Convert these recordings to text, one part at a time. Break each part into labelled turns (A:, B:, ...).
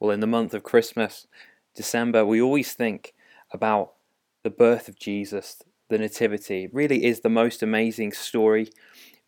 A: Well, in the month of Christmas, December, we always think about the birth of Jesus, the Nativity. It really is the most amazing story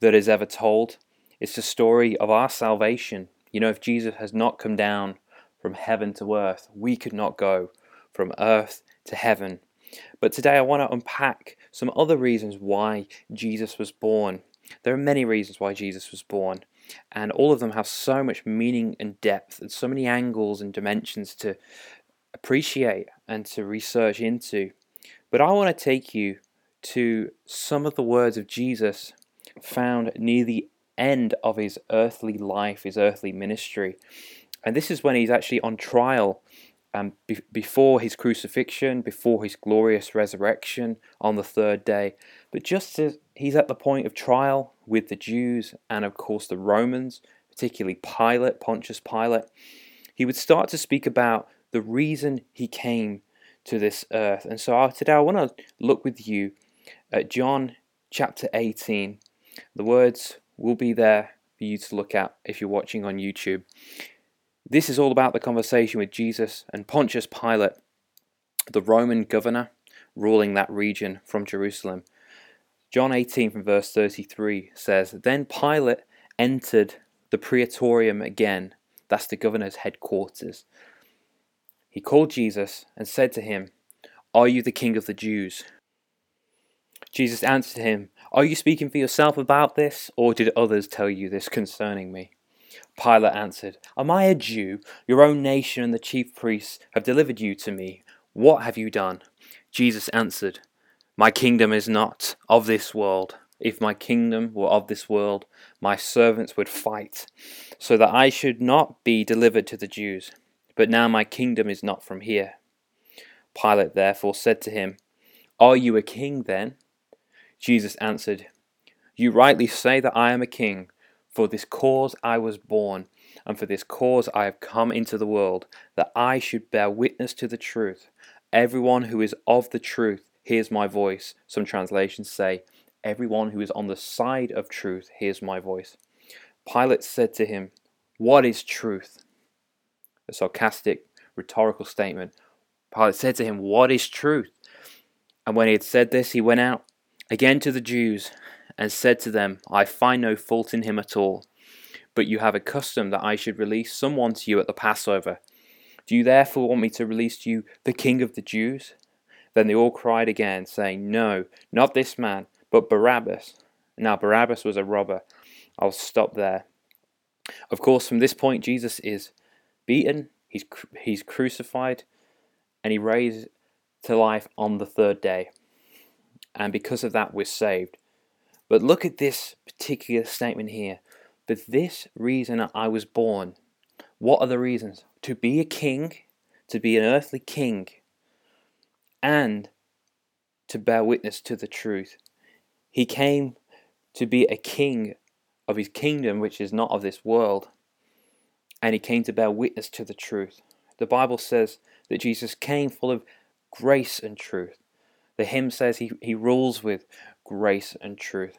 A: that is ever told. It's the story of our salvation. You know, if Jesus has not come down from heaven to earth, we could not go from earth to heaven. But today I want to unpack some other reasons why Jesus was born. There are many reasons why Jesus was born, and all of them have so much meaning and depth and so many angles and dimensions to appreciate and to research into. But I want to take you to some of the words of Jesus found near the end of his earthly life, his earthly ministry. And this is when he's actually on trial um, be- before his crucifixion, before his glorious resurrection on the third day. But just as he's at the point of trial with the Jews and, of course, the Romans, particularly Pilate, Pontius Pilate, he would start to speak about the reason he came to this earth. And so today I want to look with you at John chapter 18. The words will be there for you to look at if you're watching on YouTube. This is all about the conversation with Jesus and Pontius Pilate, the Roman governor ruling that region from Jerusalem. John 18 from verse 33 says, Then Pilate entered the praetorium again. That's the governor's headquarters. He called Jesus and said to him, Are you the king of the Jews? Jesus answered him, Are you speaking for yourself about this, or did others tell you this concerning me? Pilate answered, Am I a Jew? Your own nation and the chief priests have delivered you to me. What have you done? Jesus answered, My kingdom is not of this world. If my kingdom were of this world, my servants would fight, so that I should not be delivered to the Jews. But now my kingdom is not from here. Pilate therefore said to him, Are you a king then? Jesus answered, You rightly say that I am a king. For this cause I was born, and for this cause I have come into the world, that I should bear witness to the truth. Everyone who is of the truth hears my voice. Some translations say, Everyone who is on the side of truth hears my voice. Pilate said to him, What is truth? A sarcastic, rhetorical statement. Pilate said to him, What is truth? And when he had said this, he went out again to the Jews and said to them, I find no fault in him at all. But you have a custom that I should release someone to you at the Passover. Do you therefore want me to release to you the king of the Jews? Then they all cried again, saying, No, not this man, but Barabbas. Now, Barabbas was a robber. I'll stop there. Of course, from this point, Jesus is beaten, he's, he's crucified, and he raised to life on the third day. And because of that, we're saved. But look at this particular statement here. For this reason I was born. What are the reasons? To be a king, to be an earthly king, and to bear witness to the truth. He came to be a king of his kingdom, which is not of this world, and he came to bear witness to the truth. The Bible says that Jesus came full of grace and truth. The hymn says he, he rules with grace and truth.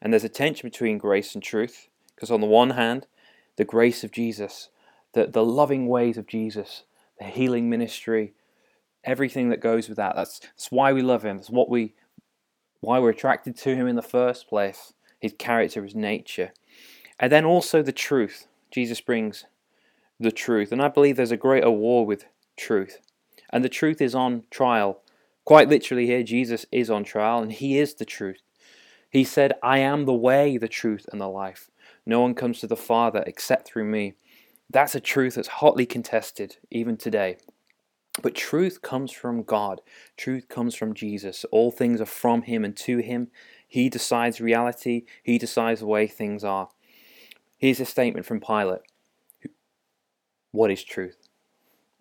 A: And there's a tension between grace and truth, because on the one hand, the grace of Jesus, the, the loving ways of Jesus, the healing ministry, everything that goes with that. That's, that's why we love him. That's what we why we're attracted to him in the first place. His character, his nature. And then also the truth. Jesus brings the truth. And I believe there's a greater war with truth. And the truth is on trial. Quite literally here, Jesus is on trial and he is the truth. He said, I am the way, the truth, and the life. No one comes to the Father except through me. That's a truth that's hotly contested even today. But truth comes from God. Truth comes from Jesus. All things are from Him and to Him. He decides reality. He decides the way things are. Here's a statement from Pilate What is truth?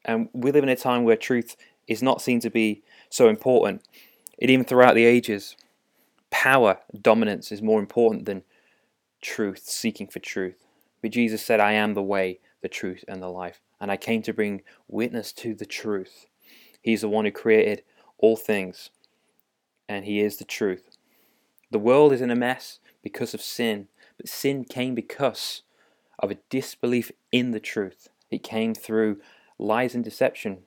A: And we live in a time where truth is not seen to be so important. It even throughout the ages power, dominance is more important than truth, seeking for truth. But Jesus said, I am the way, the truth, and the life. And I came to bring witness to the truth. He's the one who created all things, and He is the truth. The world is in a mess because of sin, but sin came because of a disbelief in the truth. It came through lies and deception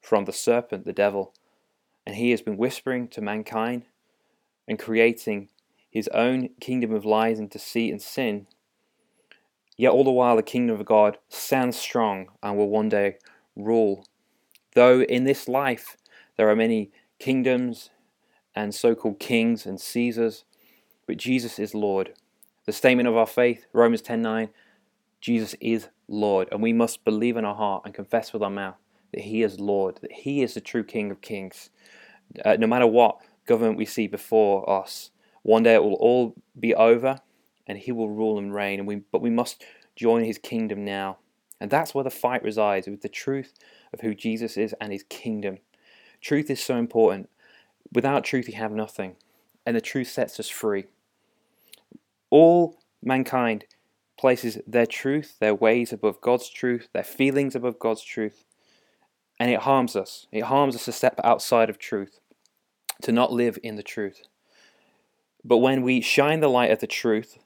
A: from the serpent, the devil. And he has been whispering to mankind and creating his own kingdom of lies and deceit and sin. Yet all the while, the kingdom of God stands strong and will one day rule. Though in this life there are many kingdoms and so called kings and Caesars, but Jesus is Lord. The statement of our faith, Romans 10:9, Jesus is Lord, and we must believe in our heart and confess with our mouth that He is Lord, that He is the true King of Kings. Uh, no matter what government we see before us, one day it will all be over, and He will rule and reign. And we, but we must join His kingdom now, and that's where the fight resides with the truth of who Jesus is and His kingdom. Truth is so important. Without truth, you have nothing, and the truth sets us free. All mankind places their truth, their ways above God's truth, their feelings above God's truth, and it harms us. It harms us to step outside of truth, to not live in the truth. But when we shine the light of the truth,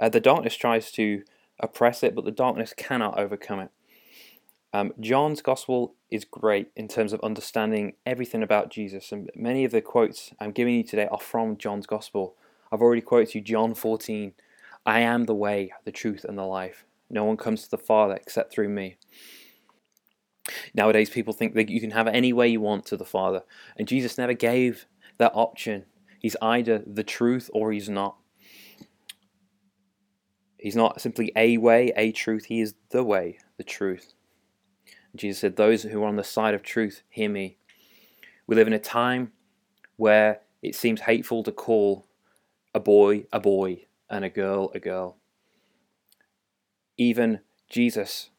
A: uh, the darkness tries to oppress it, but the darkness cannot overcome it. Um, John's gospel is great in terms of understanding everything about Jesus, and many of the quotes I'm giving you today are from John's gospel. I've already quoted you John 14 I am the way, the truth, and the life. No one comes to the Father except through me. Nowadays, people think that you can have any way you want to the Father, and Jesus never gave that option. He's either the truth or he's not. He's not simply a way, a truth, he is the way, the truth. Jesus said, Those who are on the side of truth, hear me. We live in a time where it seems hateful to call a boy a boy and a girl a girl. Even Jesus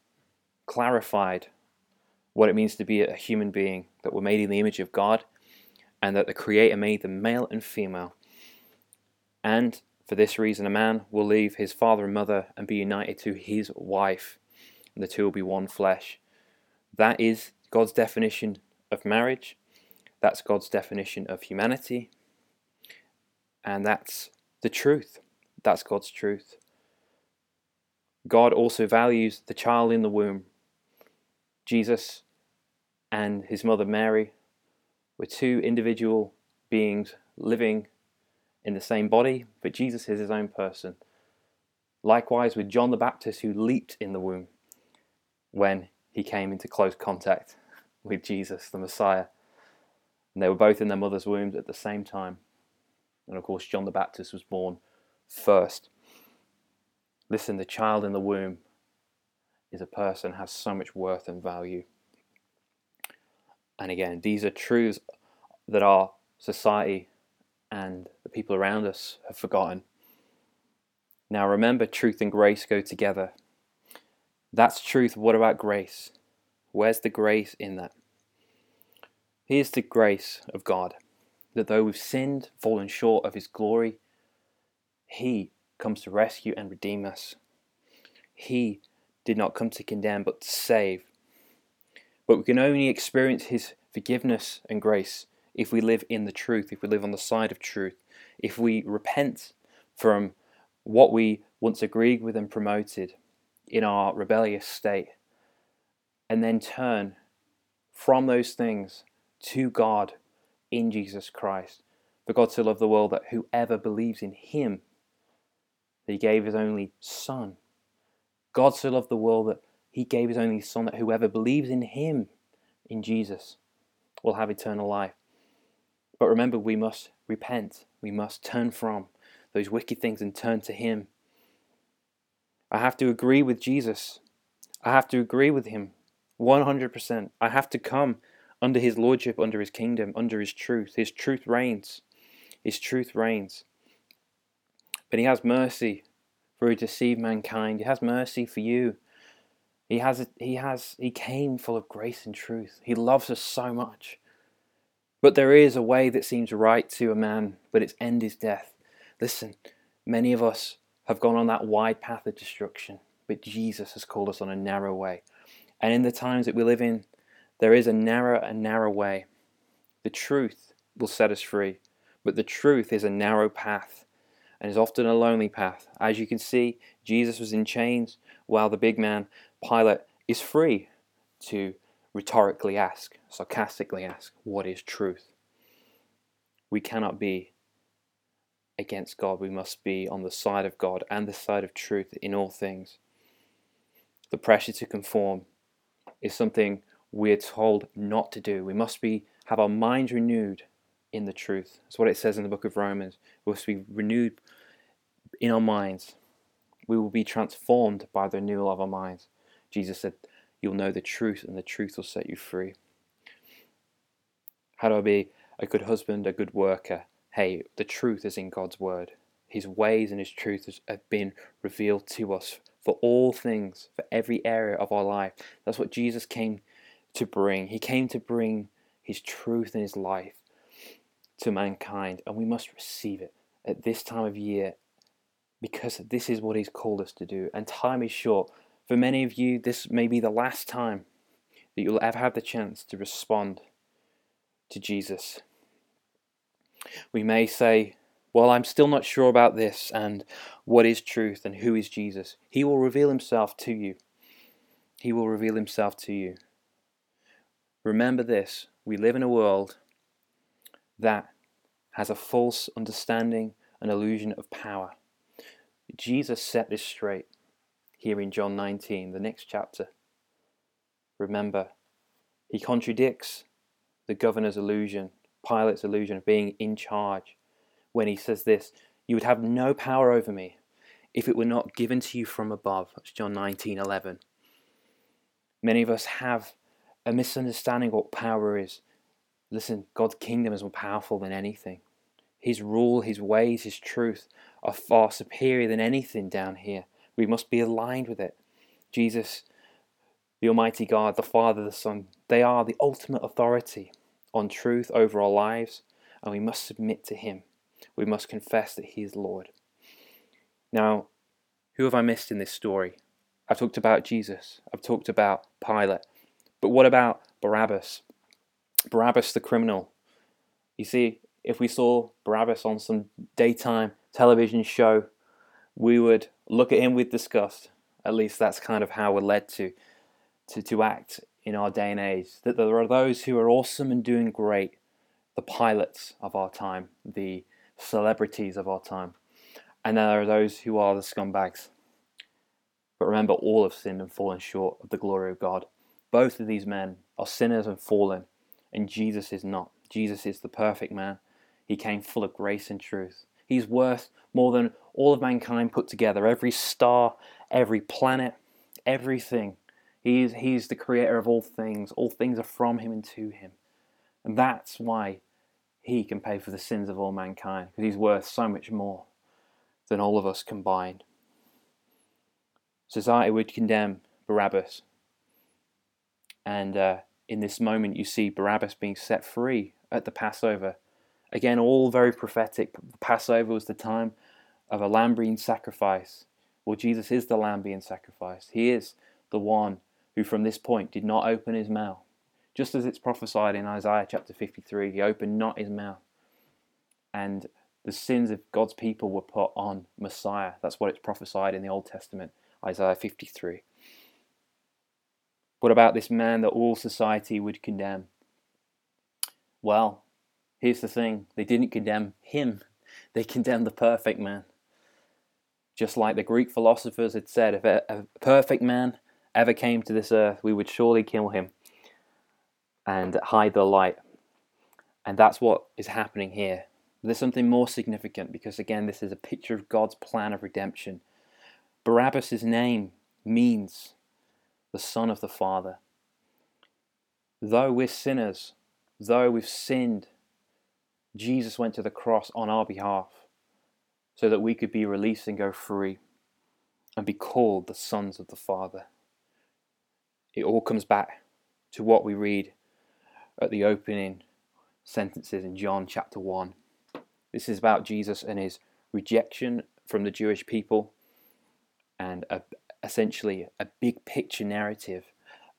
A: clarified what it means to be a human being, that we're made in the image of God, and that the Creator made them male and female. And for this reason, a man will leave his father and mother and be united to his wife, and the two will be one flesh. That is God's definition of marriage. That's God's definition of humanity. And that's the truth. That's God's truth. God also values the child in the womb. Jesus and his mother Mary were two individual beings living in the same body, but Jesus is his own person. Likewise with John the Baptist, who leaped in the womb when he came into close contact with Jesus, the Messiah. And they were both in their mother's wombs at the same time. And of course, John the Baptist was born first. Listen, the child in the womb is a person, has so much worth and value. And again, these are truths that our society and the people around us have forgotten. Now remember, truth and grace go together. That's truth. What about grace? Where's the grace in that? Here's the grace of God that though we've sinned, fallen short of His glory, He comes to rescue and redeem us. He did not come to condemn, but to save. But we can only experience His forgiveness and grace if we live in the truth, if we live on the side of truth, if we repent from what we once agreed with and promoted, in our rebellious state and then turn from those things to God in Jesus Christ. For God so loved the world that whoever believes in him, that he gave his only Son. God so loved the world that he gave his only Son, that whoever believes in him, in Jesus, will have eternal life. But remember, we must repent. We must turn from those wicked things and turn to him I have to agree with Jesus. I have to agree with him 100%. I have to come under his lordship, under his kingdom, under his truth. His truth reigns. His truth reigns. But he has mercy for he deceived mankind. He has mercy for you. He has he has he came full of grace and truth. He loves us so much. But there is a way that seems right to a man, but its end is death. Listen, many of us have gone on that wide path of destruction, but Jesus has called us on a narrow way. And in the times that we live in, there is a narrow and narrow way. The truth will set us free, but the truth is a narrow path and is often a lonely path. As you can see, Jesus was in chains while the big man, Pilate, is free to rhetorically ask, sarcastically ask, what is truth? We cannot be against God. We must be on the side of God and the side of truth in all things. The pressure to conform is something we're told not to do. We must be have our minds renewed in the truth. That's what it says in the book of Romans. We must be renewed in our minds. We will be transformed by the renewal of our minds. Jesus said, You'll know the truth, and the truth will set you free. How do I be a good husband, a good worker? Hey, the truth is in God's word. His ways and His truth have been revealed to us for all things, for every area of our life. That's what Jesus came to bring. He came to bring His truth and His life to mankind, and we must receive it at this time of year because this is what He's called us to do. And time is short. For many of you, this may be the last time that you'll ever have the chance to respond to Jesus. We may say, Well, I'm still not sure about this and what is truth and who is Jesus. He will reveal Himself to you. He will reveal Himself to you. Remember this we live in a world that has a false understanding and illusion of power. Jesus set this straight here in John 19, the next chapter. Remember, he contradicts the governor's illusion, Pilate's illusion of being in charge, when he says this You would have no power over me if it were not given to you from above. That's John 19 11. Many of us have a misunderstanding of what power is. Listen, God's kingdom is more powerful than anything. His rule, His ways, His truth are far superior than anything down here. We must be aligned with it. Jesus, the Almighty God, the Father, the Son, they are the ultimate authority on truth over our lives, and we must submit to Him. We must confess that He is Lord. Now, who have I missed in this story? I've talked about Jesus, I've talked about Pilate, but what about Barabbas? Barabbas the criminal. You see, if we saw Barabbas on some daytime television show, we would look at him with disgust. At least that's kind of how we're led to, to, to act in our day and age. That there are those who are awesome and doing great, the Pilates of our time, the celebrities of our time. And there are those who are the scumbags. But remember, all have sinned and fallen short of the glory of God. Both of these men are sinners and fallen, and Jesus is not. Jesus is the perfect man. He came full of grace and truth. He's worth more than all of mankind put together every star, every planet, everything. He's, he's the creator of all things. All things are from him and to him. And that's why he can pay for the sins of all mankind, because he's worth so much more than all of us combined. Society would condemn Barabbas. And uh, in this moment, you see Barabbas being set free at the Passover Again, all very prophetic. Passover was the time of a lamb being sacrificed. Well, Jesus is the lamb being sacrificed. He is the one who, from this point, did not open his mouth. Just as it's prophesied in Isaiah chapter 53, he opened not his mouth. And the sins of God's people were put on Messiah. That's what it's prophesied in the Old Testament, Isaiah 53. What about this man that all society would condemn? Well, Here's the thing they didn't condemn him, they condemned the perfect man. Just like the Greek philosophers had said, if a, a perfect man ever came to this earth, we would surely kill him and hide the light. And that's what is happening here. There's something more significant because, again, this is a picture of God's plan of redemption. Barabbas' name means the Son of the Father. Though we're sinners, though we've sinned, Jesus went to the cross on our behalf so that we could be released and go free and be called the sons of the Father. It all comes back to what we read at the opening sentences in John chapter 1. This is about Jesus and his rejection from the Jewish people and a, essentially a big picture narrative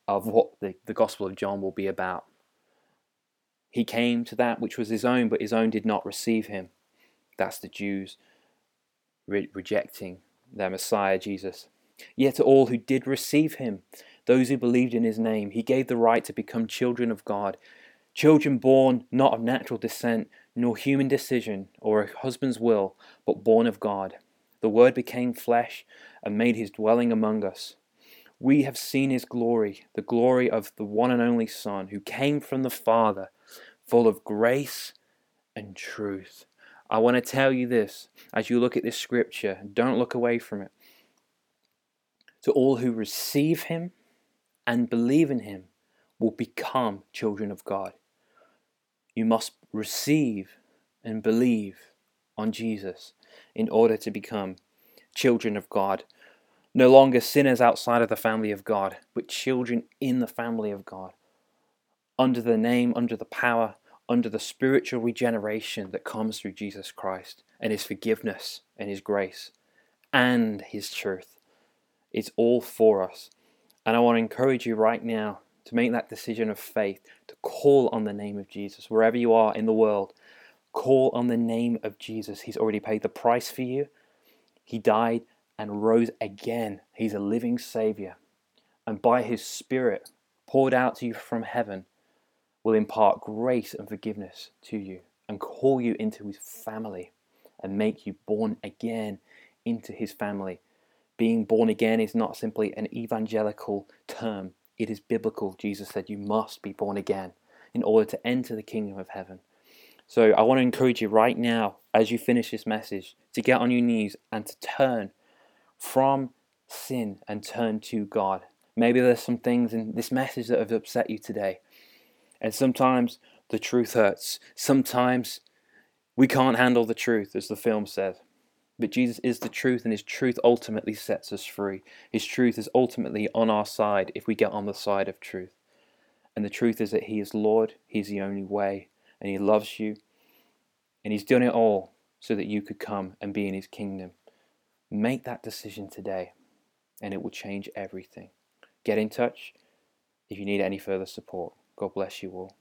A: of what the, the Gospel of John will be about. He came to that which was his own, but his own did not receive him. That's the Jews re- rejecting their Messiah, Jesus. Yet to all who did receive him, those who believed in his name. He gave the right to become children of God, children born not of natural descent, nor human decision or a husband's will, but born of God. The Word became flesh and made his dwelling among us. We have seen his glory, the glory of the one and only Son, who came from the Father, full of grace and truth. I want to tell you this as you look at this scripture, don't look away from it. To all who receive him and believe in him will become children of God. You must receive and believe on Jesus in order to become children of God. No longer sinners outside of the family of God, but children in the family of God. Under the name, under the power, under the spiritual regeneration that comes through Jesus Christ and His forgiveness and His grace and His truth. It's all for us. And I want to encourage you right now to make that decision of faith, to call on the name of Jesus, wherever you are in the world. Call on the name of Jesus. He's already paid the price for you. He died and rose again. He's a living Savior. And by His Spirit poured out to you from heaven, will impart grace and forgiveness to you and call you into his family and make you born again into his family. Being born again is not simply an evangelical term, it is biblical. Jesus said you must be born again in order to enter the kingdom of heaven. So I want to encourage you right now, as you finish this message, to get on your knees and to turn from sin and turn to God. Maybe there's some things in this message that have upset you today. And sometimes the truth hurts. Sometimes we can't handle the truth, as the film said. But Jesus is the truth, and His truth ultimately sets us free. His truth is ultimately on our side if we get on the side of truth. And the truth is that He is Lord, He's the only way, and He loves you. And He's done it all so that you could come and be in His kingdom. Make that decision today, and it will change everything. Get in touch if you need any further support. God bless you all.